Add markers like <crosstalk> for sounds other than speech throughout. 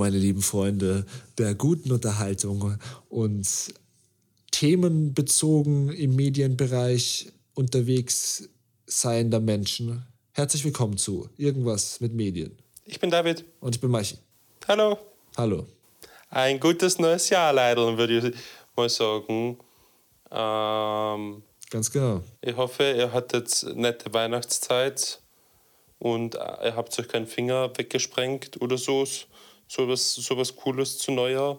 meine lieben Freunde der guten Unterhaltung und themenbezogen im Medienbereich unterwegs seiender Menschen. Herzlich willkommen zu Irgendwas mit Medien. Ich bin David. Und ich bin Machi. Hallo. Hallo. Ein gutes neues Jahr, leider, würde ich mal sagen. Ähm, Ganz genau. Ich hoffe, ihr hattet nette Weihnachtszeit und ihr habt euch keinen Finger weggesprengt oder so, sowas, sowas Cooles zu Neujahr,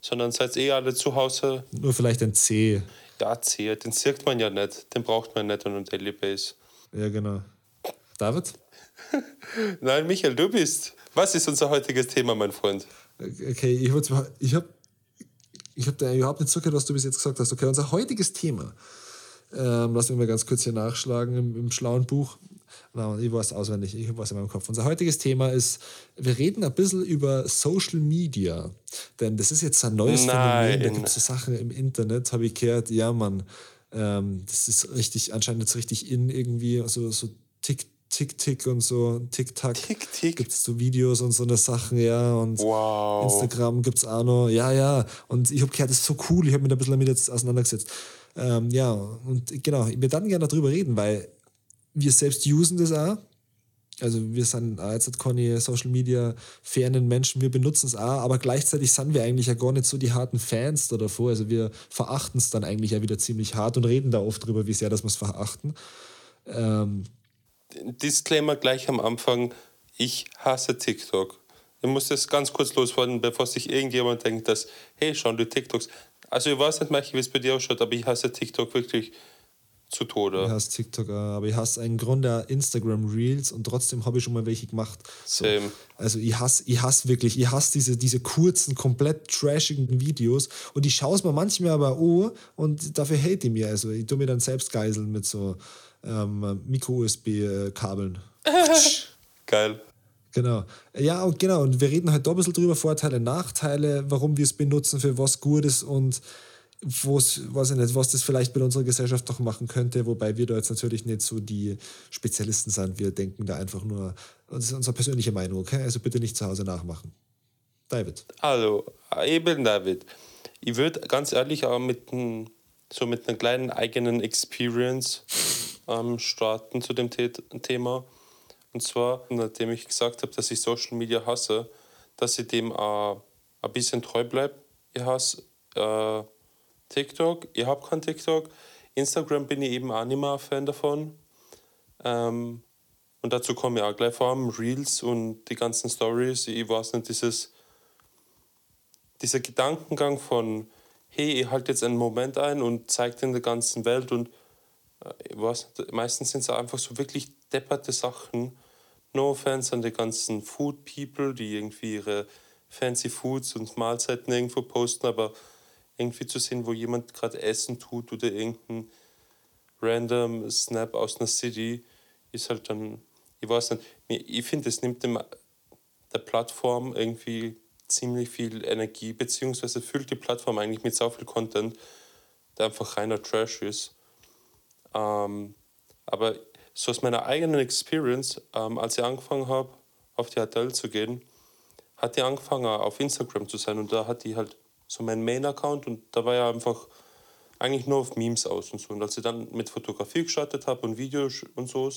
sondern seid eh alle zu Hause. Nur vielleicht ein C. Ja, C, den sieht man ja nicht, den braucht man nicht an einer Daily Base. Ja, genau. David? <laughs> Nein, Michael, du bist. Was ist unser heutiges Thema, mein Freund? Okay, ich, ich habe ich hab da überhaupt nicht zugehört, was du bis jetzt gesagt hast. Okay, unser heutiges Thema, ähm, lass mich mal ganz kurz hier nachschlagen im, im schlauen Buch. Na, ich weiß auswendig, ich weiß in meinem Kopf. Unser heutiges Thema ist, wir reden ein bisschen über Social Media. Denn das ist jetzt ein neues Nein. Phänomen. Da gibt es so Sachen im Internet, habe ich gehört, ja, Mann, ähm, das ist richtig, anscheinend jetzt richtig in irgendwie, also so Tick, Tick, Tick und so, Tick-Tack. Tick-Tick. Gibt es so Videos und so eine Sachen, ja. Und wow. Instagram gibt es auch noch, ja, ja. Und ich habe gehört, das ist so cool, ich habe mich da ein bisschen damit jetzt auseinandergesetzt. Ähm, ja, und genau, wir dann gerne darüber reden, weil wir selbst usen das auch. Also wir sind auch jetzt keine Social Media fernen Menschen, wir benutzen es auch, aber gleichzeitig sind wir eigentlich ja gar nicht so die harten Fans da davor. Also wir verachten es dann eigentlich ja wieder ziemlich hart und reden da oft drüber, wie sehr das wir es verachten. Ähm, Disclaimer gleich am Anfang, ich hasse TikTok. Ich muss das ganz kurz loswerden, bevor sich irgendjemand denkt, dass, hey, schauen die TikToks. Also ich weiß nicht, wie es bei dir ausschaut, aber ich hasse TikTok wirklich zu Tode. Ich hasse TikTok, aber ich hasse im Grunde Instagram Reels und trotzdem habe ich schon mal welche gemacht. So. Same. Also ich hasse, ich hasse wirklich, ich hasse diese, diese kurzen, komplett trashigen Videos und ich schaue es mir manchmal aber an und dafür hate ich mir. Also ich tue mir dann selbst geiseln mit so ähm, Micro-USB-Kabeln. <laughs> Geil. Genau. Ja, und genau. Und wir reden halt da ein bisschen drüber, Vorteile, Nachteile, warum wir es benutzen, für was gut ist und was, weiß ich nicht, was das vielleicht mit unserer Gesellschaft noch machen könnte, wobei wir da jetzt natürlich nicht so die Spezialisten sind. Wir denken da einfach nur, das ist unsere persönliche Meinung, okay? Also bitte nicht zu Hause nachmachen. David. Hallo, ich bin David. Ich würde ganz ehrlich auch mit, so mit einer kleinen eigenen Experience ähm, starten zu dem Thema. Und zwar, nachdem ich gesagt habe, dass ich Social Media hasse, dass ich dem äh, ein bisschen treu bleibe. Ich hasse äh, TikTok, ich habe kein TikTok. Instagram bin ich eben auch nicht mehr ein Fan davon. Ähm, und dazu komme ich auch gleich vor allem Reels und die ganzen Stories. Ich weiß nicht, dieses, dieser Gedankengang von, hey, ich halte jetzt einen Moment ein und zeige den der ganzen Welt und äh, ich weiß nicht, meistens sind es einfach so wirklich depperte Sachen. No Fans an die ganzen Food People, die irgendwie ihre fancy Foods und Mahlzeiten irgendwo posten, aber irgendwie zu sehen, wo jemand gerade Essen tut oder irgendein random Snap aus einer City, ist halt dann, ich weiß nicht, ich finde, es nimmt dem, der Plattform irgendwie ziemlich viel Energie, beziehungsweise füllt die Plattform eigentlich mit so viel Content, der einfach reiner Trash ist. Ähm, aber so aus meiner eigenen Experience, ähm, als ich angefangen habe, auf die HTL zu gehen, hat die angefangen auf Instagram zu sein und da hat die halt so mein Main-Account und da war ja einfach eigentlich nur auf Memes aus und so. Und als ich dann mit Fotografie gestartet habe und Videos und so,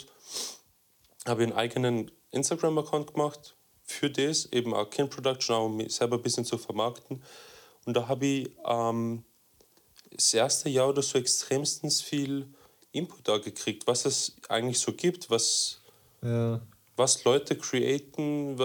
habe ich einen eigenen Instagram-Account gemacht für das, eben auch Kind Production, um mich selber ein bisschen zu vermarkten. Und da habe ich ähm, das erste Jahr oder so extremstens viel Input da gekriegt, was es eigentlich so gibt, was, ja. Was Leute createn,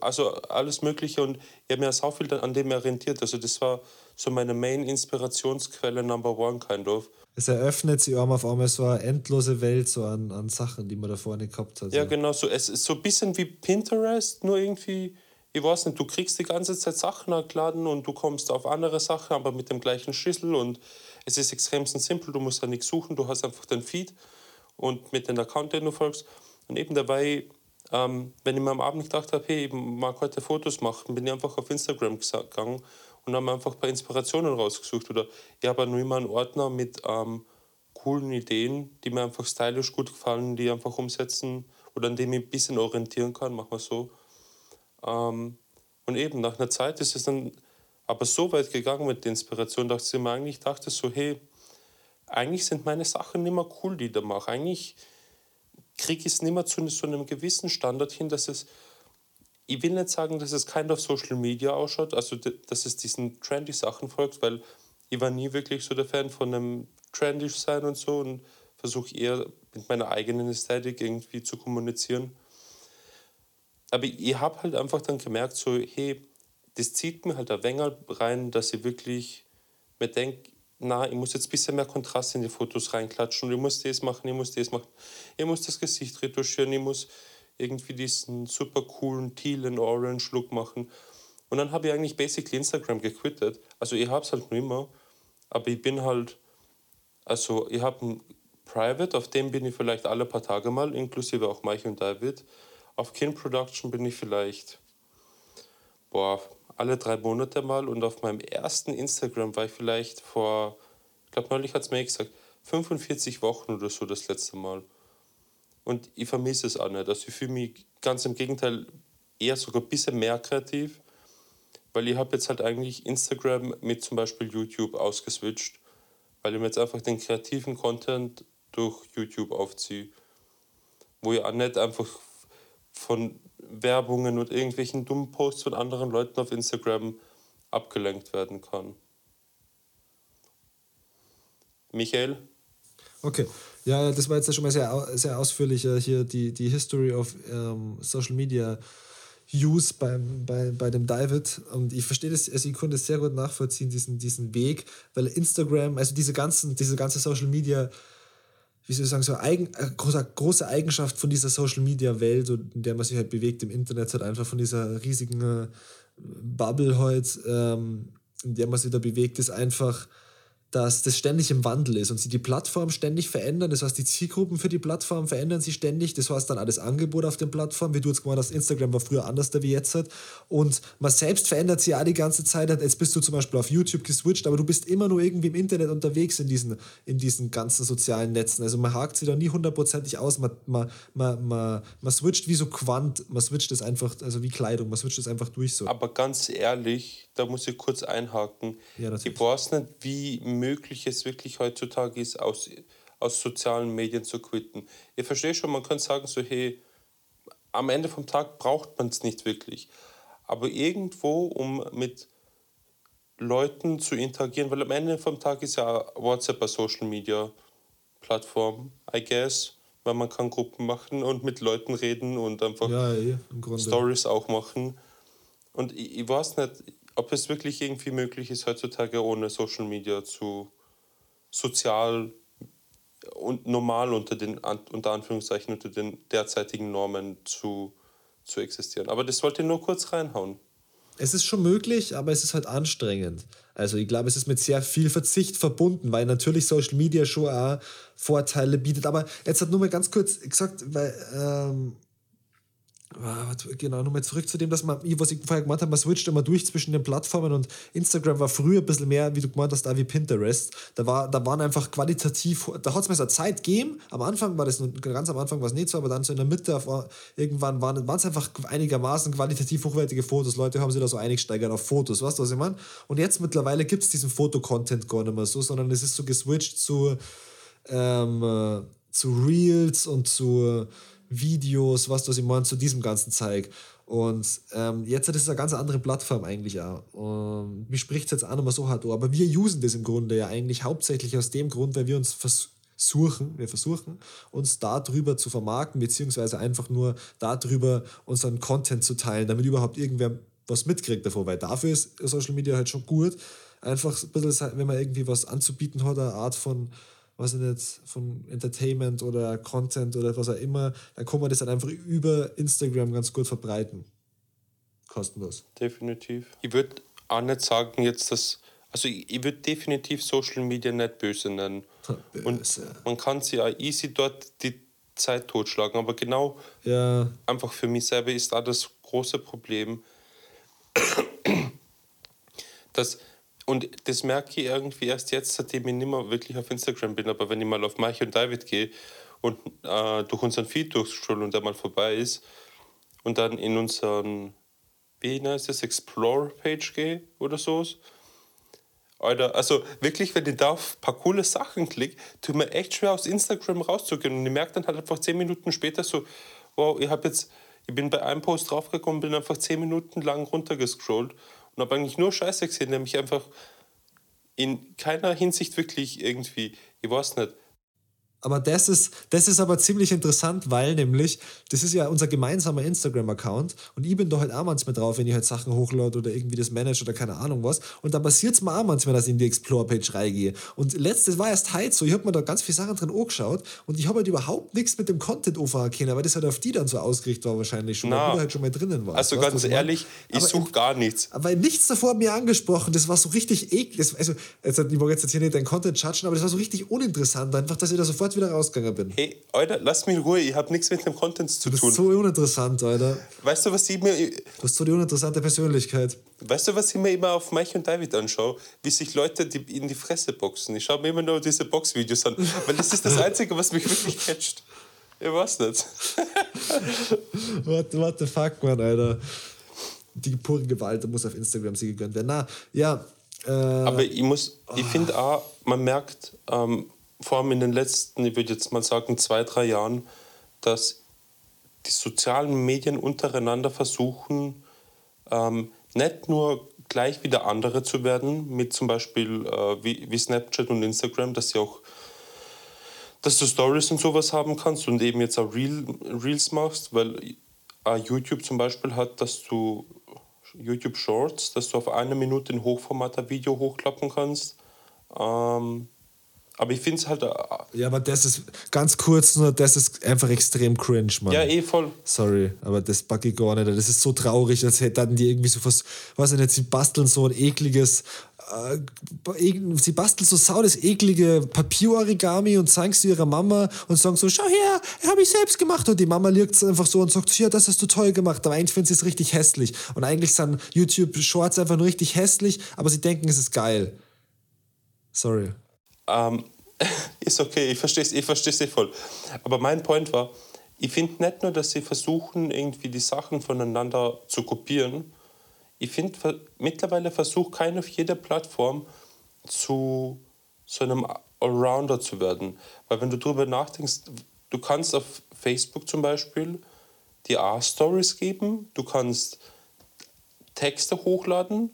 also alles Mögliche. Und ich habe mir so viel an dem orientiert. Also das war so meine Main-Inspirationsquelle Number One, kind of. Es eröffnet sich auch auf einmal so eine endlose Welt so an, an Sachen, die man da vorne gehabt hat. Ja, genau. So. Es ist so ein bisschen wie Pinterest, nur irgendwie ich weiß nicht, du kriegst die ganze Zeit Sachen erkladen und du kommst auf andere Sachen, aber mit dem gleichen Schlüssel und es ist extrem simpel, du musst da nichts suchen, du hast einfach den Feed und mit dem Account, den du folgst. Und eben dabei, ähm, wenn ich mir am Abend gedacht habe, hey, ich mag heute Fotos machen, bin ich einfach auf Instagram gegangen und habe einfach ein paar Inspirationen rausgesucht. Oder ich habe nur immer einen Ordner mit ähm, coolen Ideen, die mir einfach stylisch gut gefallen, die einfach umsetzen oder an dem ich ein bisschen orientieren kann, machen wir so. Ähm, Und eben nach einer Zeit ist es dann aber so weit gegangen mit der Inspiration, dass ich mir eigentlich dachte so, hey, eigentlich sind meine Sachen nicht mehr cool, die ich da mache. Eigentlich kriege ich es nicht mehr zu so einem gewissen Standard hin, dass es, ich will nicht sagen, dass es kein auf Social Media ausschaut, also dass es diesen trendy Sachen folgt, weil ich war nie wirklich so der Fan von einem trendy sein und so und versuche eher mit meiner eigenen Ästhetik irgendwie zu kommunizieren. Aber ich habe halt einfach dann gemerkt, so, hey, das zieht mir halt ein wenig rein, dass ich wirklich mir denke, na, ich muss jetzt ein bisschen mehr Kontrast in die Fotos reinklatschen und ich muss das machen, ich muss das machen, ich muss das Gesicht retuschieren, ich muss irgendwie diesen super coolen Teal and Orange Look machen. Und dann habe ich eigentlich basically Instagram gequittet. Also ich habe es halt nur immer, aber ich bin halt, also ich habe ein Private, auf dem bin ich vielleicht alle paar Tage mal, inklusive auch Mike und David. Auf Kin Production bin ich vielleicht, boah, alle drei Monate mal und auf meinem ersten Instagram war ich vielleicht vor, ich glaube neulich hat es mir gesagt, 45 Wochen oder so das letzte Mal. Und ich vermisse es auch nicht. Also ich fühle mich ganz im Gegenteil eher sogar ein bisschen mehr kreativ, weil ich habe jetzt halt eigentlich Instagram mit zum Beispiel YouTube ausgeswitcht, weil ich mir jetzt einfach den kreativen Content durch YouTube aufziehe, wo ich auch nicht einfach von Werbungen und irgendwelchen dummen Posts von anderen Leuten auf Instagram abgelenkt werden kann. Michael? Okay, ja, das war jetzt schon mal sehr, sehr ausführlich hier die, die History of ähm, Social Media Use beim, bei, bei dem David. Und ich verstehe das, also ich konnte es sehr gut nachvollziehen, diesen, diesen Weg, weil Instagram, also diese ganzen, diese ganze Social Media wie soll ich sagen, so eigen, äh, große, große Eigenschaft von dieser Social Media Welt, in der man sich halt bewegt im Internet, halt einfach von dieser riesigen äh, Bubble halt, ähm, in der man sich da bewegt, ist einfach, dass das ständig im Wandel ist und sich die Plattformen ständig verändern. Das heißt, die Zielgruppen für die Plattformen verändern sich ständig. Das heißt dann das Angebot auf den Plattformen, wie du jetzt gemeint hast, Instagram war früher anders da wie jetzt. Hat. Und man selbst verändert sich auch die ganze Zeit. Jetzt bist du zum Beispiel auf YouTube geswitcht, aber du bist immer nur irgendwie im Internet unterwegs in diesen, in diesen ganzen sozialen Netzen. Also man hakt sich da nie hundertprozentig aus. Man, man, man, man, man switcht wie so Quant, man switcht es einfach, also wie Kleidung, man switcht es einfach durch so. Aber ganz ehrlich, da muss ich kurz einhaken. Ja, natürlich. Ich weiß nicht, wie möglich es wirklich heutzutage ist, aus, aus sozialen Medien zu quitten. Ich verstehe schon, man könnte sagen, so, hey, am Ende vom Tag braucht man es nicht wirklich. Aber irgendwo, um mit Leuten zu interagieren, weil am Ende vom Tag ist ja WhatsApp eine Social Media Plattform, I guess, weil man kann Gruppen machen und mit Leuten reden und einfach ja, ja, Stories auch machen. Und ich, ich weiß nicht, ob es wirklich irgendwie möglich ist, heutzutage ohne Social Media zu sozial und normal unter den unter Anführungszeichen unter den derzeitigen Normen zu, zu existieren. Aber das wollte ich nur kurz reinhauen. Es ist schon möglich, aber es ist halt anstrengend. Also ich glaube, es ist mit sehr viel Verzicht verbunden, weil natürlich Social Media schon auch Vorteile bietet. Aber jetzt hat nur mal ganz kurz gesagt, weil ähm, Genau, nochmal zurück zu dem, dass man, was ich vorher gemeint habe, man switcht immer durch zwischen den Plattformen und Instagram war früher ein bisschen mehr, wie du gemeint hast, da wie Pinterest. Da, war, da waren einfach qualitativ, da hat es mir so Zeit gegeben. Am Anfang war das, ganz am Anfang war es nicht so, aber dann so in der Mitte, irgendwann waren es einfach einigermaßen qualitativ hochwertige Fotos. Leute haben sich da so eingesteigert auf Fotos, weißt du, was ich meine? Und jetzt mittlerweile gibt es diesen Fotocontent gar nicht mehr so, sondern es ist so geswitcht zu, ähm, äh, zu Reels und zu Videos, was du ich meine, zu diesem ganzen Zeug. Und ähm, jetzt ist es eine ganz andere Plattform eigentlich auch. Und mich spricht es jetzt auch mehr so hart an. Aber wir usen das im Grunde ja eigentlich hauptsächlich aus dem Grund, weil wir uns versuchen, wir versuchen, uns darüber zu vermarkten, beziehungsweise einfach nur darüber unseren Content zu teilen, damit überhaupt irgendwer was mitkriegt davon. Weil dafür ist Social Media halt schon gut. Einfach ein bisschen, wenn man irgendwie was anzubieten hat, eine Art von was ich nicht, von Entertainment oder Content oder was auch immer, dann kann man das dann einfach über Instagram ganz gut verbreiten. Kostenlos. Definitiv. Ich würde auch nicht sagen jetzt, dass, also ich, ich würde definitiv Social Media nicht böse nennen. Böse. Und man kann sie ja easy dort die Zeit totschlagen, aber genau ja. einfach für mich selber ist da das große Problem, <coughs> dass und das merke ich irgendwie erst jetzt, seitdem ich nicht mehr wirklich auf Instagram bin. Aber wenn ich mal auf Mike und David gehe und äh, durch unseren Feed durchscroll und der mal vorbei ist und dann in unseren wie heißt das, Explore-Page gehe oder so. Alter, also wirklich, wenn ich da auf ein paar coole Sachen klicke, tut mir echt schwer aus Instagram rauszugehen. Und ich merke dann halt einfach zehn Minuten später so, wow, ich habe jetzt, ich bin bei einem Post draufgekommen, bin einfach zehn Minuten lang runtergescrollt und habe eigentlich nur Scheiße gesehen, nämlich einfach in keiner Hinsicht wirklich irgendwie, ich weiß nicht, aber das ist, das ist aber ziemlich interessant, weil nämlich, das ist ja unser gemeinsamer Instagram-Account und ich bin da halt auch manchmal drauf, wenn ich halt Sachen hochlade oder irgendwie das manage oder keine Ahnung was. Und dann passiert es mir auch manchmal, dass ich in die Explore-Page reingehe. Und letztes war erst heute so, ich habe mir da ganz viele Sachen drin angeschaut und ich habe halt überhaupt nichts mit dem Content anfangen können, weil das halt auf die dann so ausgerichtet war wahrscheinlich schon, Na, weil du halt schon mal drinnen warst. Also ganz ehrlich, ich suche gar nichts. Aber nichts davor hat mir angesprochen, das war so richtig eklig. Also, also ich mag jetzt hier nicht deinen Content judgen, aber das war so richtig uninteressant, einfach, dass ich da sofort wieder rausgegangen bin. Hey, Alter, lass mich in Ruhe, ich habe nichts mit dem Content zu tun. Du bist so uninteressant, Alter. Weißt du, was ich mir. Du hast so die uninteressante Persönlichkeit. Weißt du, was ich mir immer auf Mike und David anschaue? Wie sich Leute die in die Fresse boxen. Ich schaue mir immer nur diese Boxvideos an, weil das ist das <laughs> Einzige, was mich wirklich catcht. Ich weiß nicht. <laughs> what, what the fuck, man, Alter. Die pure Gewalt muss auf Instagram sie gegönnt werden. Na, ja. Äh, Aber ich muss, ich finde auch, man merkt, ähm, vor allem in den letzten, ich würde jetzt mal sagen, zwei, drei Jahren, dass die sozialen Medien untereinander versuchen, ähm, nicht nur gleich wie der andere zu werden, mit zum Beispiel äh, wie, wie Snapchat und Instagram, dass sie auch dass du Stories und sowas haben kannst und eben jetzt auch Reel, Reels machst, weil äh, YouTube zum Beispiel hat, dass du YouTube Shorts, dass du auf eine Minute in Hochformat ein Video hochklappen kannst. Ähm, aber ich finde es halt. Äh, ja, aber das ist ganz kurz nur, das ist einfach extrem cringe, Mann. Ja, eh voll. Sorry, aber das packe ich gar nicht. Das ist so traurig, als hätten die irgendwie so was, weiß ich nicht, sie basteln so ein ekliges. Äh, sie basteln so sau das eklige Papierorigami und zeigen es ihrer Mama und sagen so: Schau her, habe ich selbst gemacht. Und die Mama liegt es einfach so und sagt: Ja, das hast du toll gemacht. Aber eigentlich finden sie es richtig hässlich. Und eigentlich sind YouTube-Shorts einfach nur richtig hässlich, aber sie denken, es ist geil. Sorry. Ähm, <laughs> ist okay, ich verstehe es ich versteh's eh voll. Aber mein Point war, ich finde nicht nur, dass sie versuchen, irgendwie die Sachen voneinander zu kopieren. Ich finde, mittlerweile versucht keiner auf jeder Plattform zu so einem Allrounder zu werden. Weil wenn du darüber nachdenkst, du kannst auf Facebook zum Beispiel die A-Stories geben, du kannst Texte hochladen,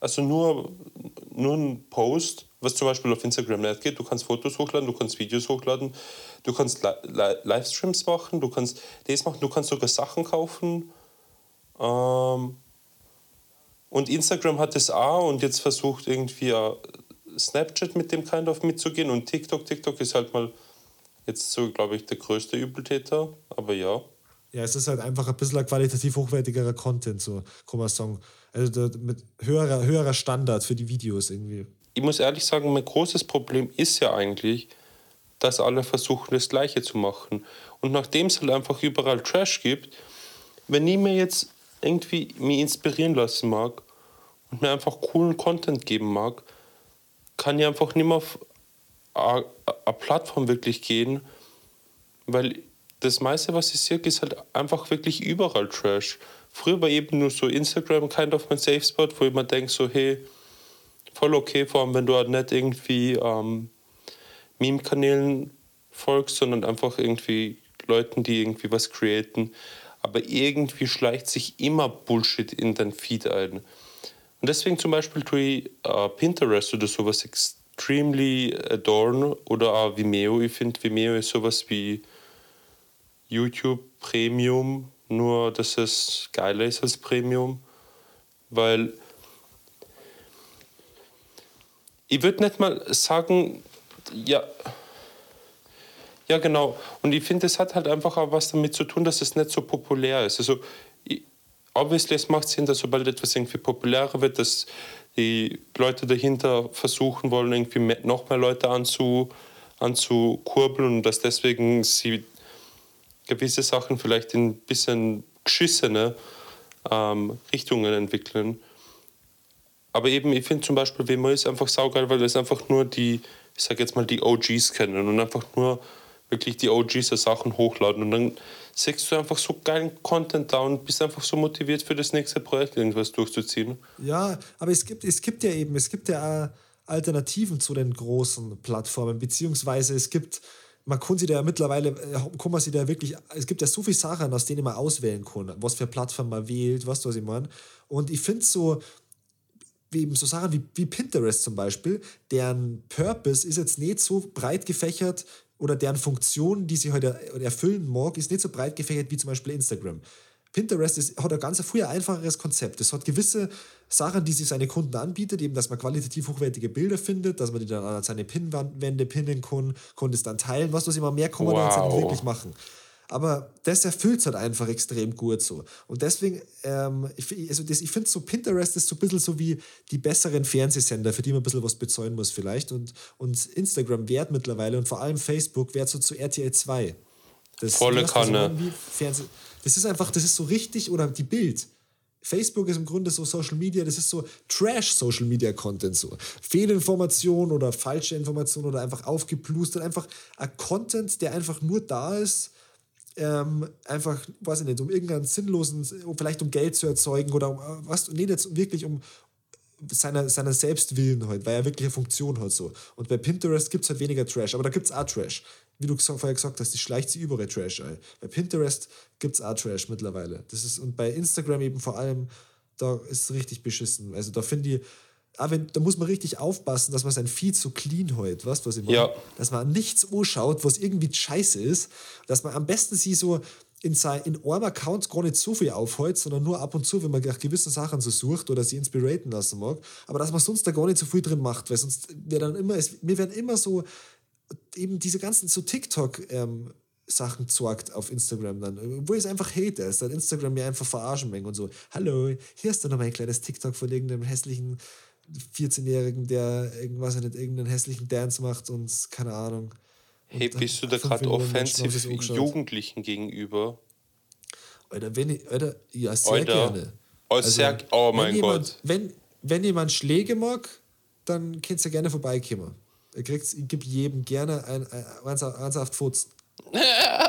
also nur, nur ein Post was zum Beispiel auf Instagram nicht geht. Du kannst Fotos hochladen, du kannst Videos hochladen, du kannst Livestreams machen, du kannst das machen, du kannst sogar Sachen kaufen. Ähm und Instagram hat es auch und jetzt versucht irgendwie Snapchat mit dem Kind of mitzugehen und TikTok. TikTok ist halt mal jetzt so, glaube ich, der größte Übeltäter, aber ja. Ja, es ist halt einfach ein bisschen ein qualitativ hochwertigerer Content, so man sagen. Also mit höherer, höherer Standard für die Videos irgendwie ich muss ehrlich sagen, mein großes Problem ist ja eigentlich, dass alle versuchen, das Gleiche zu machen. Und nachdem es halt einfach überall Trash gibt, wenn ich mir jetzt irgendwie mich inspirieren lassen mag und mir einfach coolen Content geben mag, kann ich einfach nicht mehr auf eine Plattform wirklich gehen, weil das meiste, was ich sehe, ist halt einfach wirklich überall Trash. Früher war eben nur so Instagram kind of mein Safe Spot, wo ich mir denke, so, hey, voll okay, vor allem wenn du halt nicht irgendwie ähm, Meme-Kanälen folgst, sondern einfach irgendwie Leuten, die irgendwie was createn. Aber irgendwie schleicht sich immer Bullshit in dein Feed ein. Und deswegen zum Beispiel tue ich äh, Pinterest oder sowas extremely adorn oder auch Vimeo. Ich finde, Vimeo ist sowas wie YouTube Premium, nur dass es geiler ist als Premium. Weil ich würde nicht mal sagen, ja, ja genau. Und ich finde, es hat halt einfach auch was damit zu tun, dass es nicht so populär ist. Also, ich, obviously, es macht Sinn, dass sobald etwas irgendwie populärer wird, dass die Leute dahinter versuchen wollen, irgendwie mehr, noch mehr Leute anzu, anzukurbeln und dass deswegen sie gewisse Sachen vielleicht in ein bisschen geschissene ähm, Richtungen entwickeln. Aber eben, ich finde zum Beispiel WMO ist einfach saugeil, weil es einfach nur die, ich sag jetzt mal, die OGs kennen und einfach nur wirklich die OGs der Sachen hochladen und dann siehst du einfach so geilen Content da und bist einfach so motiviert für das nächste Projekt irgendwas durchzuziehen. Ja, aber es gibt, es gibt ja eben, es gibt ja Alternativen zu den großen Plattformen, beziehungsweise es gibt, man kann sich da mittlerweile, äh, kann man sich da wirklich, es gibt ja so viele Sachen, aus denen man auswählen kann, was für Plattform man wählt, du, was ich meine? Und ich finde so, eben so Sachen wie, wie Pinterest zum Beispiel, deren Purpose ist jetzt nicht so breit gefächert oder deren Funktion, die sie heute erfüllen mag, ist nicht so breit gefächert wie zum Beispiel Instagram. Pinterest ist, hat ein ganz viel einfacheres Konzept. Es hat gewisse Sachen, die sich seine Kunden anbietet, eben, dass man qualitativ hochwertige Bilder findet, dass man die dann an seine Pinwände pinnen kann, kann das dann teilen, was, was immer mehr kann man wow. dann wirklich machen. Aber das erfüllt es halt einfach extrem gut so. Und deswegen, ähm, ich, also das, ich finde so, Pinterest ist so ein bisschen so wie die besseren Fernsehsender, für die man ein bisschen was bezahlen muss vielleicht. Und, und Instagram wert mittlerweile und vor allem Facebook wert so zu RTL 2. Das, Volle Kanne. Das ist einfach, das ist so richtig, oder die Bild. Facebook ist im Grunde so Social Media, das ist so Trash-Social Media Content, so Fehlinformation oder falsche Information oder einfach aufgeplustert, einfach ein Content, der einfach nur da ist, ähm, einfach, weiß ich nicht, um irgendeinen sinnlosen, vielleicht um Geld zu erzeugen oder um, äh, was, nee, jetzt wirklich um seiner, seiner Selbstwillen halt, weil er wirklich eine Funktion hat so. Und bei Pinterest gibt es halt weniger Trash, aber da gibt es auch Trash. Wie du vorher gesagt hast, die schleicht sie überall Trash ein. Bei Pinterest gibt es auch Trash mittlerweile. Das ist, und bei Instagram eben vor allem, da ist es richtig beschissen. Also da finde ich, aber wenn, da muss man richtig aufpassen, dass man sein Feed so clean hält, weißt du, was ich meine? Ja. Dass man nichts anschaut, was irgendwie scheiße ist. Dass man am besten sie so in, sein, in einem Account gar nicht so viel aufhält, sondern nur ab und zu, wenn man nach gewissen Sachen so sucht oder sie inspirieren lassen mag. Aber dass man sonst da gar nicht so viel drin macht, weil sonst wäre dann immer, es, mir werden immer so eben diese ganzen so TikTok, ähm, Sachen zeigt auf Instagram dann, wo ich es einfach hate, ist dann Instagram mir einfach verarschen und so, hallo, hier ist dann noch mein kleines TikTok von irgendeinem hässlichen 14-Jährigen, der irgendwas nicht irgendeinen hässlichen Dance macht und keine Ahnung. Hey, bist du da gerade offensiv Jugendlichen gegenüber? Alter, wenn ich, Alter, ja, sehr Alter. gerne. Oh, also, sehr, oh mein jemand, Gott. Wenn, wenn jemand Schläge mag, dann kannst du gerne vorbeikommen. Er kriegt, ich gebe jedem gerne ein, <laughs> ein, ein ernsthaft Futzen.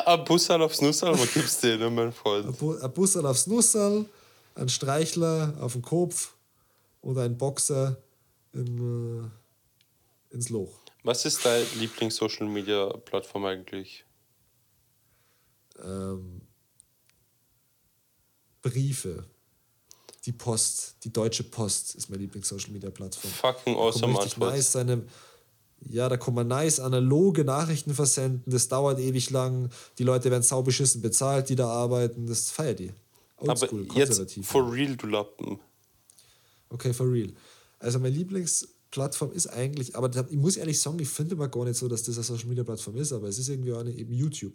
ein Bussal aufs Nussal, was gibst du denn, mein Freund? Ein Bussal aufs Nussal, ein Streichler auf den Kopf oder ein Boxer in, äh, ins Loch. Was ist deine Lieblings-Social-Media-Plattform eigentlich? Ähm, Briefe. Die Post, die Deutsche Post ist meine Lieblings-Social-Media-Plattform. Fucking awesome Antwort. Nice seine, ja, da kann man nice analoge Nachrichten versenden. Das dauert ewig lang. Die Leute werden saubeschissen bezahlt, die da arbeiten. Das feiert die. Oldschool, Aber jetzt for real, du Lappen. Okay, for real. Also meine Lieblingsplattform ist eigentlich, aber ich muss ehrlich sagen, ich finde mal gar nicht so, dass das eine Social Media Plattform ist, aber es ist irgendwie auch eine, eben YouTube.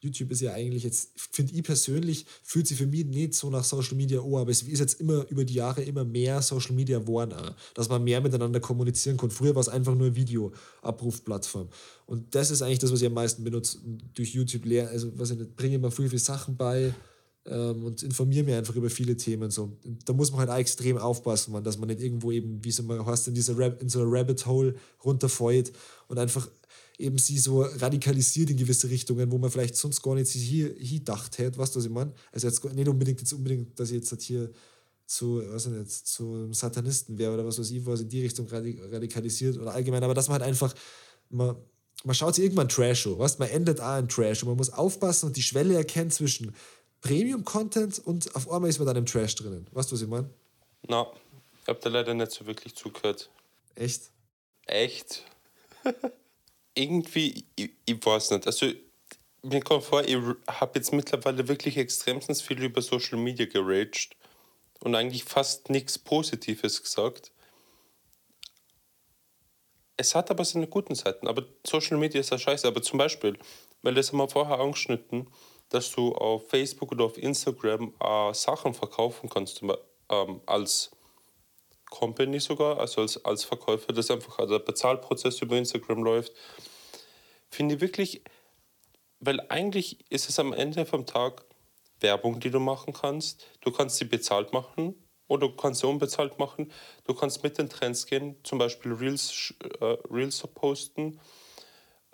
YouTube ist ja eigentlich jetzt, finde ich persönlich, fühlt sich für mich nicht so nach Social Media an, aber es ist jetzt immer über die Jahre immer mehr Social Media geworden, dass man mehr miteinander kommunizieren kann. Früher war es einfach nur Video-Abrufplattform. Und das ist eigentlich das, was ich am meisten benutze, durch YouTube leer, also was ich nicht, bringe immer viel, viel Sachen bei, ähm, und informiere mich einfach über viele Themen. So. Da muss man halt auch extrem aufpassen, man, dass man nicht irgendwo eben, wie es immer heißt, in, dieser Rab in so einer Rabbit Hole runterfällt und einfach eben sie so radikalisiert in gewisse Richtungen, wo man vielleicht sonst gar nicht hier, hier gedacht hätte, weißt du, was ich meine? Also jetzt nicht unbedingt, jetzt unbedingt, dass ich jetzt halt hier zu, weiß ich nicht, zu einem Satanisten wäre oder was weiß ich, was in die Richtung radikalisiert oder allgemein, aber dass man halt einfach, man, man schaut sich irgendwann Trash an, weißt? man endet auch in Trash und man muss aufpassen und die Schwelle erkennen zwischen Premium-Content und auf einmal ist man dann im Trash drinnen. Weißt du, was ich meine? Na, no, ich habe da leider nicht so wirklich zugehört. Echt? Echt? <laughs> Irgendwie, ich, ich, weiß nicht. Also, mir kommt vor, ich habe jetzt mittlerweile wirklich extremstens viel über Social Media geraged und eigentlich fast nichts Positives gesagt. Es hat aber seine guten Seiten. Aber Social Media ist ja scheiße. Aber zum Beispiel, weil das haben wir vorher angeschnitten, dass du auf Facebook oder auf Instagram äh, Sachen verkaufen kannst, ähm, als Company sogar, also als, als Verkäufer, dass einfach der Bezahlprozess über Instagram läuft. Finde ich wirklich, weil eigentlich ist es am Ende vom Tag Werbung, die du machen kannst. Du kannst sie bezahlt machen oder du kannst sie unbezahlt machen. Du kannst mit den Trends gehen, zum Beispiel Reels, äh, Reels posten.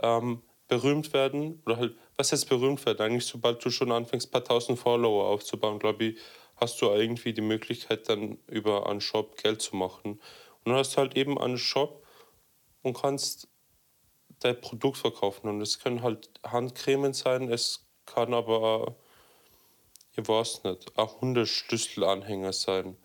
Ähm, berühmt werden, oder halt, was heißt berühmt werden? Eigentlich, sobald du schon anfängst, ein paar tausend Follower aufzubauen, glaube ich, hast du irgendwie die Möglichkeit, dann über einen Shop Geld zu machen. Und dann hast du halt eben einen Shop und kannst dein Produkt verkaufen. Und es können halt Handcremen sein, es kann aber, ich weiß nicht, auch Hundeschlüsselanhänger sein.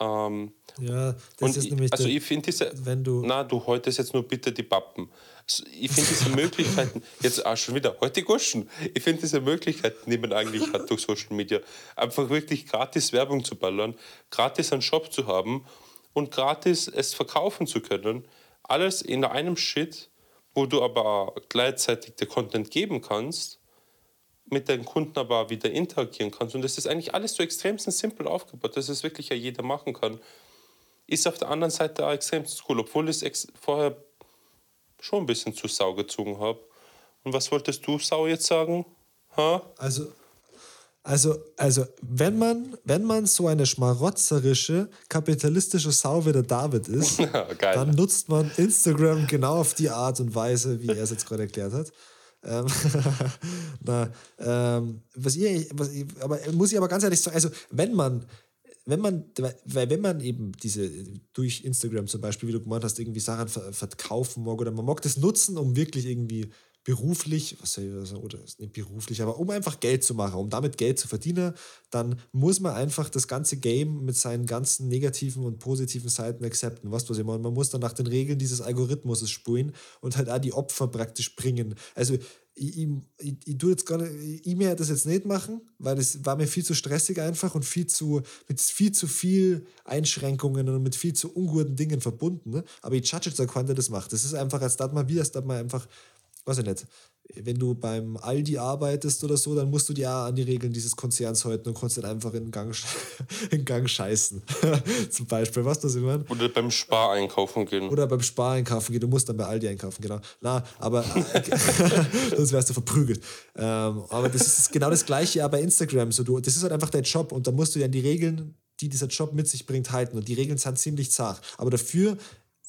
Ähm, Ja, das und ist ich, nämlich also der, ich finde diese, wenn du na du heute jetzt nur bitte die Pappen. Also ich finde diese <laughs> Möglichkeiten, jetzt auch schon wieder, heute Goschen, ich finde diese Möglichkeiten, die man eigentlich hat durch Social Media, einfach wirklich gratis Werbung zu ballern, gratis einen Shop zu haben und gratis es verkaufen zu können, alles in einem Shit, wo du aber gleichzeitig den Content geben kannst, mit deinen Kunden aber wieder interagieren kannst. Und das ist eigentlich alles so extrem simpel aufgebaut, dass es wirklich ja jeder machen kann. Ist auf der anderen Seite auch extrem cool, obwohl ich es vorher schon ein bisschen zu Sau gezogen habe. Und was wolltest du, Sau, jetzt sagen? Ha? Also, also, also wenn, man, wenn man so eine schmarotzerische, kapitalistische Sau wie der David ist, <laughs> Ja, dann nutzt man Instagram genau auf die Art und Weise, wie er es jetzt gerade erklärt hat. Ähm, <laughs> na, ähm, was ihr, was ich, aber muss ich aber ganz ehrlich sagen, also wenn man, wenn man, weil wenn man eben diese durch Instagram zum Beispiel, wie du gemeint hast, irgendwie Sachen ver verkaufen mag oder man mag das nutzen, um wirklich irgendwie beruflich, was soll ich sagen, oder nicht beruflich, aber um einfach Geld zu machen, um damit Geld zu verdienen, dann muss man einfach das ganze Game mit seinen ganzen negativen und positiven Seiten akzepten. Was, was ich meine? Man muss dann nach den Regeln dieses Algorithmus spulen und halt auch die Opfer praktisch bringen. Also ich, ich, ich, ich tue jetzt gerade, ich mir das jetzt nicht machen, weil es war mir viel zu stressig einfach und viel zu, mit viel zu viel Einschränkungen und mit viel zu unguten Dingen verbunden. Ne? Aber ich judge jetzt auch keinen, der das macht. Das ist einfach, als das mal wieder, als das mal einfach, weiß ich nicht, wenn du beim Aldi arbeitest oder so, dann musst du dir auch an die Regeln dieses Konzerns halten und kannst nicht einfach in Gang, <laughs> in Gang scheißen. <laughs> Zum Beispiel, was das ich meine? Oder beim Spar einkaufen gehen. Oder beim Spar einkaufen gehen, du musst dann bei Aldi einkaufen, genau. Na, aber <laughs> sonst wärst du verprügelt. Ähm, aber das ist genau das Gleiche auch bei Instagram. So, du, das ist halt einfach dein Job und da musst du ja an die Regeln, die dieser Job mit sich bringt, halten. Und die Regeln sind ziemlich zart. Aber dafür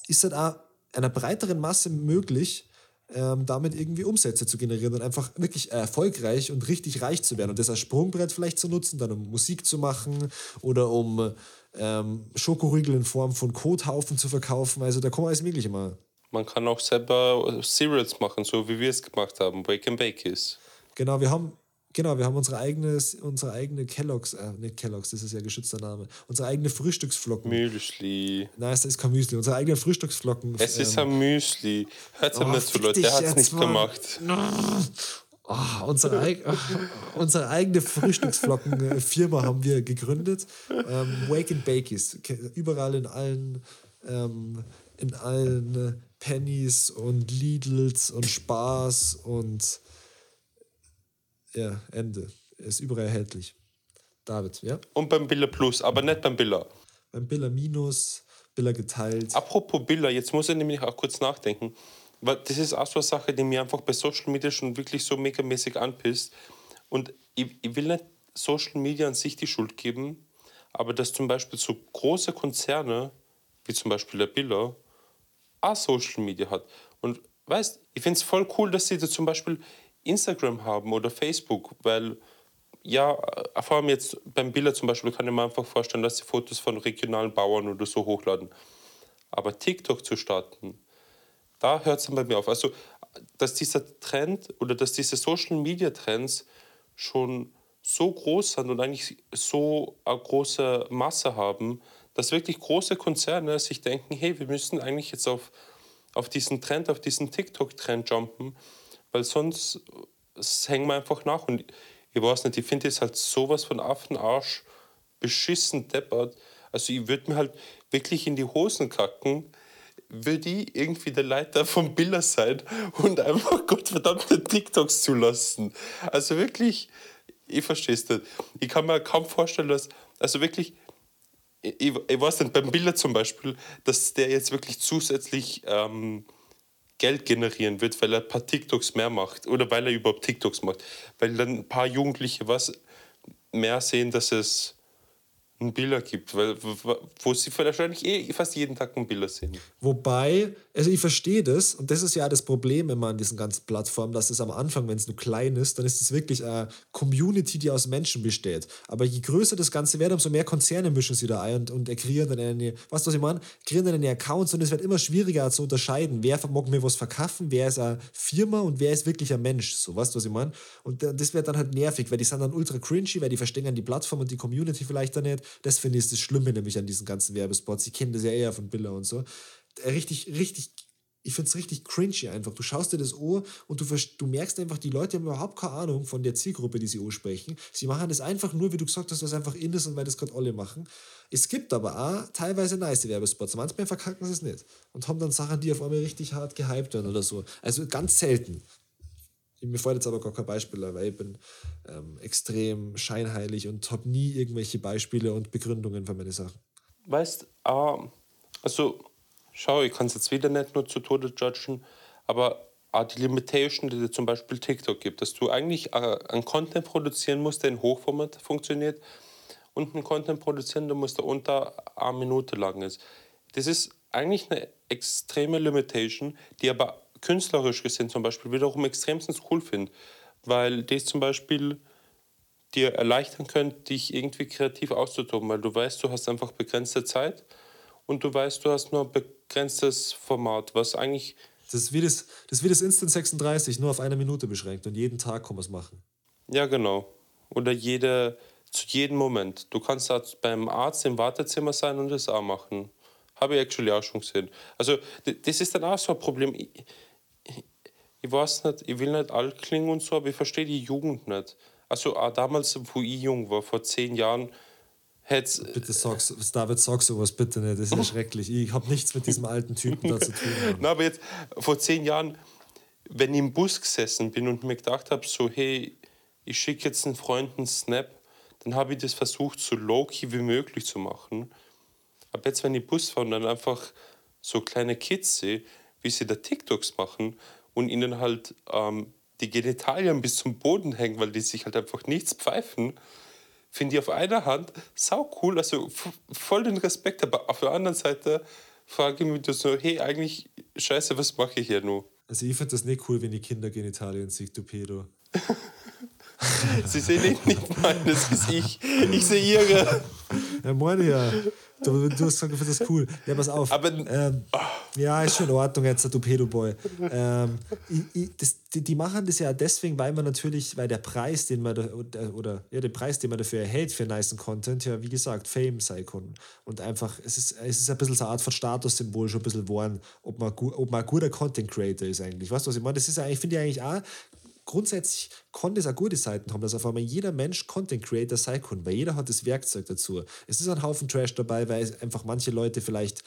ist halt auch einer breiteren Masse möglich, ähm, damit irgendwie Umsätze zu generieren und einfach wirklich erfolgreich und richtig reich zu werden und das als Sprungbrett vielleicht zu nutzen, dann um Musik zu machen oder um ähm, Schokoriegel in Form von Kothaufen zu verkaufen. Also da kann man alles Mögliche machen. Man kann auch selber Cereals machen, so wie wir es gemacht haben, Wake and Bake ist. Genau, wir haben, genau, wir haben unsere eigene, unsere eigene Kellogg's, äh, nicht Kellogg's, das ist ja geschützter Name, unsere eigene Frühstücksflocken. Müsli. Nein, es ist kein Müsli, unsere eigenen Frühstücksflocken. Es ist ähm, ein Müsli. Hört oh, mir zu, Leute. Der hat es nicht mal. gemacht. Oh, unsere, eig oh, <laughs> unsere eigene Frühstücksflocken-Firma haben wir gegründet. Ähm, Wake and Bakies. Überall in allen, ähm, in allen äh, Pennies und Lidls und Spars und ja, Ende. Ist überall erhältlich. David, ja? Und beim Billa Plus, aber nicht beim Billa. Beim Billa Minus, Billa geteilt. Apropos Billa, jetzt muss ich nämlich auch kurz nachdenken. Weil das ist auch so eine Sache, die mir einfach bei Social Media schon wirklich so megamäßig anpisst. Und ich, ich will nicht Social Media an sich die Schuld geben, aber dass zum Beispiel so große Konzerne, wie zum Beispiel der Billa, auch Social Media hat. Und weißt, ich finde es voll cool, dass sie da zum Beispiel Instagram haben oder Facebook, weil ja, vor allem jetzt beim Billa zum Beispiel kann ich mir einfach vorstellen, dass sie Fotos von regionalen Bauern oder so hochladen. Aber TikTok zu starten, da hört es dann bei mir auf. Also, dass dieser Trend oder dass diese Social Media Trends schon so groß sind und eigentlich so eine große Masse haben, dass wirklich große Konzerne sich denken, hey, wir müssen eigentlich jetzt auf, auf diesen Trend, auf diesen TikTok-Trend jumpen, weil sonst hängen wir einfach nach. Und ich weiß nicht, ich finde es halt sowas von Affenarsch beschissen deppert. Also ich würde mir halt wirklich in die Hosen kacken, würde ich irgendwie der Leiter vom Biller sein und einfach <laughs> gottverdammte TikToks zulassen. Also wirklich, ich verstehe es nicht. Ich kann mir kaum vorstellen, dass, also wirklich, ich, ich weiß nicht, beim Biller zum Beispiel, dass der jetzt wirklich zusätzlich ähm, Geld generieren wird, weil er ein paar TikToks mehr macht oder weil er überhaupt TikToks macht. Weil dann ein paar Jugendliche was mehr sehen, dass es einen Bilder gibt, weil, wo sie wahrscheinlich eh fast jeden Tag einen Bilder sehen. Wobei, also ich verstehe das und das ist ja das Problem immer an diesen ganzen Plattformen, dass es am Anfang, wenn es nur klein ist, dann ist es wirklich eine Community, die aus Menschen besteht. Aber je größer das Ganze wird, umso mehr Konzerne mischen sie da ein und, und kreieren dann eine, du, was ich meine? Kreieren dann eine Accounts und es wird immer schwieriger zu unterscheiden, wer mag mir was verkaufen, wer ist eine Firma und wer ist wirklich ein Mensch, so, weißt du, was ich meine? Und das wird dann halt nervig, weil die sind dann ultra cringy, weil die verstehen die Plattform und die Community vielleicht dann nicht das finde ich das Schlimme nämlich an diesen ganzen Werbespots. Ich kenne das ja eher von Billa und so. Äh, richtig, richtig, ich finde es richtig cringy einfach. Du schaust dir das an und du, du merkst einfach, die Leute haben überhaupt keine Ahnung von der Zielgruppe, die sie ansprechen. Sie machen das einfach nur, wie du gesagt hast, was einfach in ist und weil das gerade alle machen. Es gibt aber auch teilweise nice Werbespots. Manchmal verkacken sie es nicht und haben dann Sachen, die auf einmal richtig hart gehypt werden oder so. Also ganz selten. Mir fällt jetzt aber gar kein Beispiel, weil ich bin ähm, extrem scheinheilig und habe nie irgendwelche Beispiele und Begründungen für meine Sachen. Weißt du, äh, also schau, ich kann es jetzt wieder nicht nur zu Tode judgen, aber auch die Limitation, die dir zum Beispiel TikTok gibt, dass du eigentlich äh, einen Content produzieren musst, der in Hochformat funktioniert und einen Content produzieren, der muss der unter eine Minute lang ist. Das ist eigentlich eine extreme Limitation, die aber künstlerisch gesehen zum Beispiel wiederum extremstens cool finde, weil das zum Beispiel dir erleichtern könnte, dich irgendwie kreativ auszutoben, weil du weißt, du hast einfach begrenzte Zeit und du weißt, du hast nur ein begrenztes Format, was eigentlich... Das ist wie das, das, ist wie das Instant 36, nur auf eine Minute beschränkt und jeden Tag kann man es machen. Ja, genau. Oder jede, zu jedem Moment. Du kannst da beim Arzt im Wartezimmer sein und das auch machen. Habe ich actually auch schon gesehen. Also, das ist dann auch so ein Problem. Ich, ich weiß nicht, ich will nicht alt klingen und so, aber ich verstehe die Jugend nicht. Also auch damals, wo ich jung war, vor zehn Jahren, hätte Bitte sag, David, sag sowas bitte nicht, das ist ja schrecklich. Ich habe nichts mit diesem alten Typen da zu tun. Na, aber jetzt, vor zehn Jahren, wenn ich im Bus gesessen bin und mir gedacht habe, so, hey, ich schicke jetzt einen Freund einen Snap, dann habe ich das versucht, so low-key wie möglich zu machen. Aber jetzt, wenn ich Bus fahre und dann einfach so kleine Kids sehe, wie sie da TikToks machen und ihnen halt ähm, die Genitalien bis zum Boden hängen, weil die sich halt einfach nichts pfeifen, finde ich auf einer Hand sau cool, also voll den Respekt, aber auf der anderen Seite frage ich mich so, hey, eigentlich, scheiße, was mache ich hier nur? Also ich finde das nicht cool, wenn die Kinder Genitalien sieht, du Pedo. <laughs> Sie sehen nicht meines Gesicht, ich sehe ihre. Ja, meine ja. Du, du hast gesagt, das cool. Ja, pass auf. Aber, ähm, ja, ist schon in Ordnung jetzt, du Pedoboy. Ähm, ich, ich, das, die, die, machen das ja deswegen, weil man natürlich, weil der Preis, den man da, oder ja, der Preis, den man dafür erhält für nice Content, ja, wie gesagt, Fame sein kann. Und einfach, es ist, es ist ein bisschen so eine Art von Statussymbol schon ein bisschen geworden, ob man, ob man ein guter Content Creator ist eigentlich. Weißt du, was ich meine? Das ist eigentlich, finde ich eigentlich auch grundsätzlich kann das auch gute Seiten haben, dass auf einmal jeder Mensch Content Creator sein kann, weil jeder hat das Werkzeug dazu. Es ist ein Haufen Trash dabei, weil einfach manche Leute vielleicht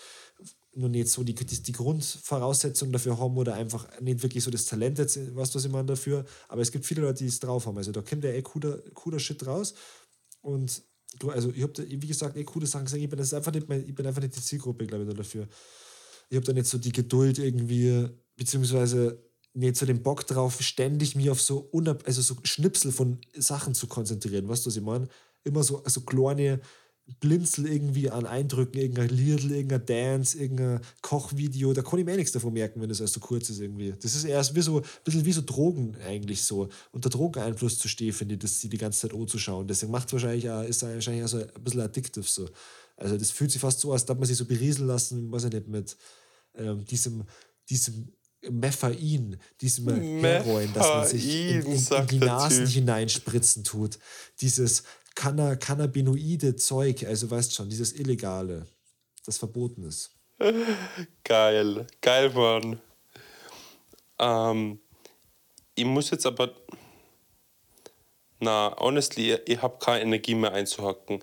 nur nicht so die, die, die Grundvoraussetzungen dafür haben oder einfach nicht wirklich so das Talent, jetzt, was das immer dafür. Aber es gibt viele Leute, die es drauf haben. Also da kommt ja eh cooler, cooler Shit raus. Und also ich habe, wie gesagt, eh coole Sachen gesehen. Ich bin, das einfach nicht, ich bin einfach nicht die Zielgruppe, glaube ich, dafür. Ich habe da nicht so die Geduld irgendwie, beziehungsweise nicht so den Bock drauf, ständig mir auf so, unab also so Schnipsel von Sachen zu konzentrieren. Weißt du, was ich meine? Immer so also kleine Blinzel irgendwie an Eindrücken, irgendein Liedl, irgendein Dance, irgendein Kochvideo. Da kann ich mir eh nichts davon merken, wenn das erst so kurz ist irgendwie. Das ist erst wie so, ein bisschen wie so Drogen eigentlich so. Unter Drogeneinfluss zu stehen, finde ich, das sie die ganze Zeit anzuschauen. Deswegen macht es wahrscheinlich auch, ist wahrscheinlich auch so ein bisschen addictive so. Also das fühlt sich fast so, als ob man sich so berieseln lassen, weiß ich nicht, mit ähm, diesem, diesem Mephain, diesem Heroin, das man sich in, in, in die Nasen hineinspritzen tut. Dieses Canna Cannabinoide Zeug, also weißt schon, dieses Illegale, das verboten ist. Geil, geil, Mann. Ähm, ich muss jetzt aber. Na, honestly, ich habe keine Energie mehr einzuhacken.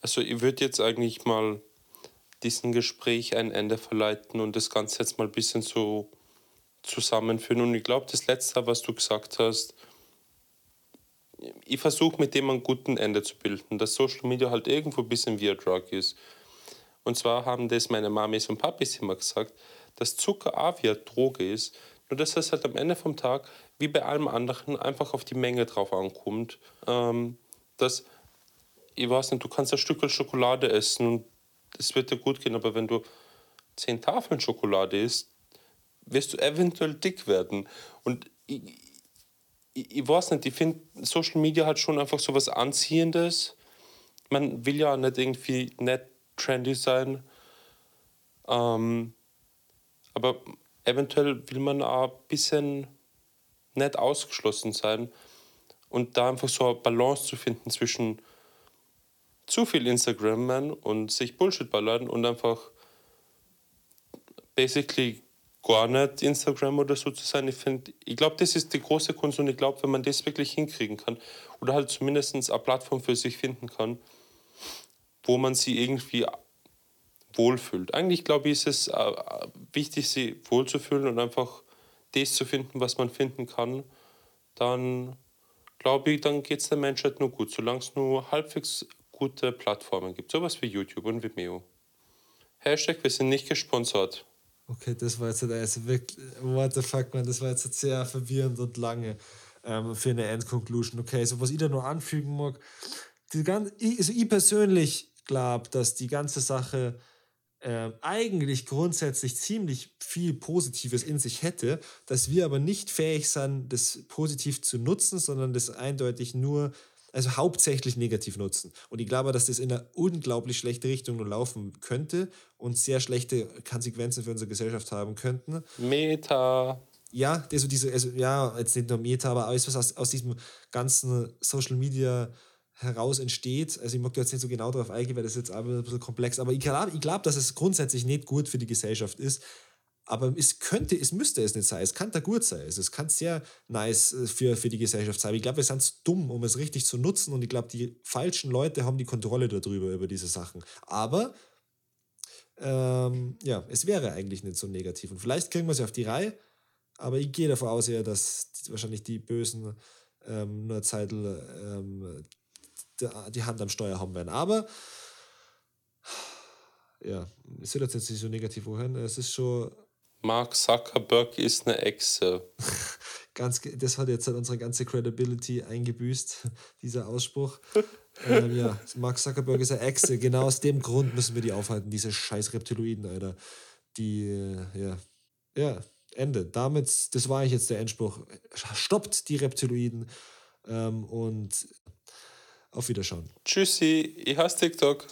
Also, ich würde jetzt eigentlich mal diesem Gespräch ein Ende verleiten und das Ganze jetzt mal ein bisschen so zusammenführen. Und ich glaube, das Letzte, was du gesagt hast, ich versuche mit dem ein guten Ende zu bilden, dass Social Media halt irgendwo ein bisschen wie ein Drug ist. Und zwar haben das meine Mamis und Papis immer gesagt, dass Zucker auch wie eine Droge ist, nur dass es halt am Ende vom Tag, wie bei allem anderen, einfach auf die Menge drauf ankommt. Ähm, dass ich weiß nicht, du kannst ein Stück Schokolade essen und es wird dir gut gehen, aber wenn du zehn Tafeln Schokolade isst, wirst du eventuell dick werden. Und ich, ich, ich weiß nicht, ich finde, Social Media hat schon einfach so was Anziehendes. Man will ja nicht irgendwie nett trendy sein. Ähm, aber eventuell will man auch ein bisschen nicht ausgeschlossen sein und da einfach so eine Balance zu finden zwischen zu viel Instagram und sich Bullshit ballern und einfach basically gar nicht Instagram oder so zu sein. Ich finde, ich glaube, das ist die große Kunst und ich glaube, wenn man das wirklich hinkriegen kann oder halt zumindest eine Plattform für sich finden kann, wo man sie irgendwie wohlfühlt. Eigentlich glaube ich, ist es äh, wichtig, sie wohlzufühlen und einfach das zu finden, was man finden kann. Dann glaube ich, dann geht es der Menschheit nur gut, solange es nur halbwegs gute Plattformen gibt, sowas wie YouTube und Vimeo. Hashtag, wir sind nicht gesponsert. Okay, das war jetzt also wirklich, what the fuck, man, das war jetzt sehr verwirrend und lange ähm, für eine Endconclusion. Okay, so was ich da noch anfügen mag, die ganze, ich, also ich persönlich glaube, dass die ganze Sache äh, eigentlich grundsätzlich ziemlich viel Positives in sich hätte, dass wir aber nicht fähig sind, das positiv zu nutzen, sondern das eindeutig nur also hauptsächlich negativ nutzen. Und ich glaube, dass das in eine unglaublich schlechte Richtung nur laufen könnte und sehr schlechte Konsequenzen für unsere Gesellschaft haben könnten. Meta. Ja, also diese, also ja, jetzt nicht nur Meta, aber alles, was aus, aus diesem ganzen Social Media heraus entsteht. Also ich mag da jetzt nicht so genau darauf eingehen, weil das jetzt ein bisschen komplex, aber ich glaube, ich glaub, dass es grundsätzlich nicht gut für die Gesellschaft ist, aber es könnte, es müsste es nicht sein. Es kann da gut sein. Also es kann sehr nice äh, für, für die Gesellschaft sein. Ich glaube, wir sind zu dumm, um es richtig zu nutzen. Und ich glaube, die falschen Leute haben die Kontrolle darüber, über diese Sachen. Aber ähm, ja, es wäre eigentlich nicht so negativ. Und vielleicht kriegen wir sie auf die Reihe. Aber ich gehe davon aus, ja, dass die, wahrscheinlich die Bösen ähm, nur Zeit ähm, die Hand am Steuer haben werden. Aber ja, es wird jetzt nicht so negativ hören. Es ist schon Mark Zuckerberg ist eine Echse. <laughs> Ganz, das hat jetzt halt unsere ganze Credibility eingebüßt, <laughs> dieser Ausspruch. ähm, ja, Mark Zuckerberg ist eine Echse. Genau aus dem Grund müssen wir die aufhalten, diese scheiß Reptiloiden, Alter. Die, äh, ja, ja, Ende. Damit, das war eigentlich jetzt der Endspruch. Stoppt die Reptiloiden ähm, und auf Wiederschauen. Tschüssi, ich hasse TikTok.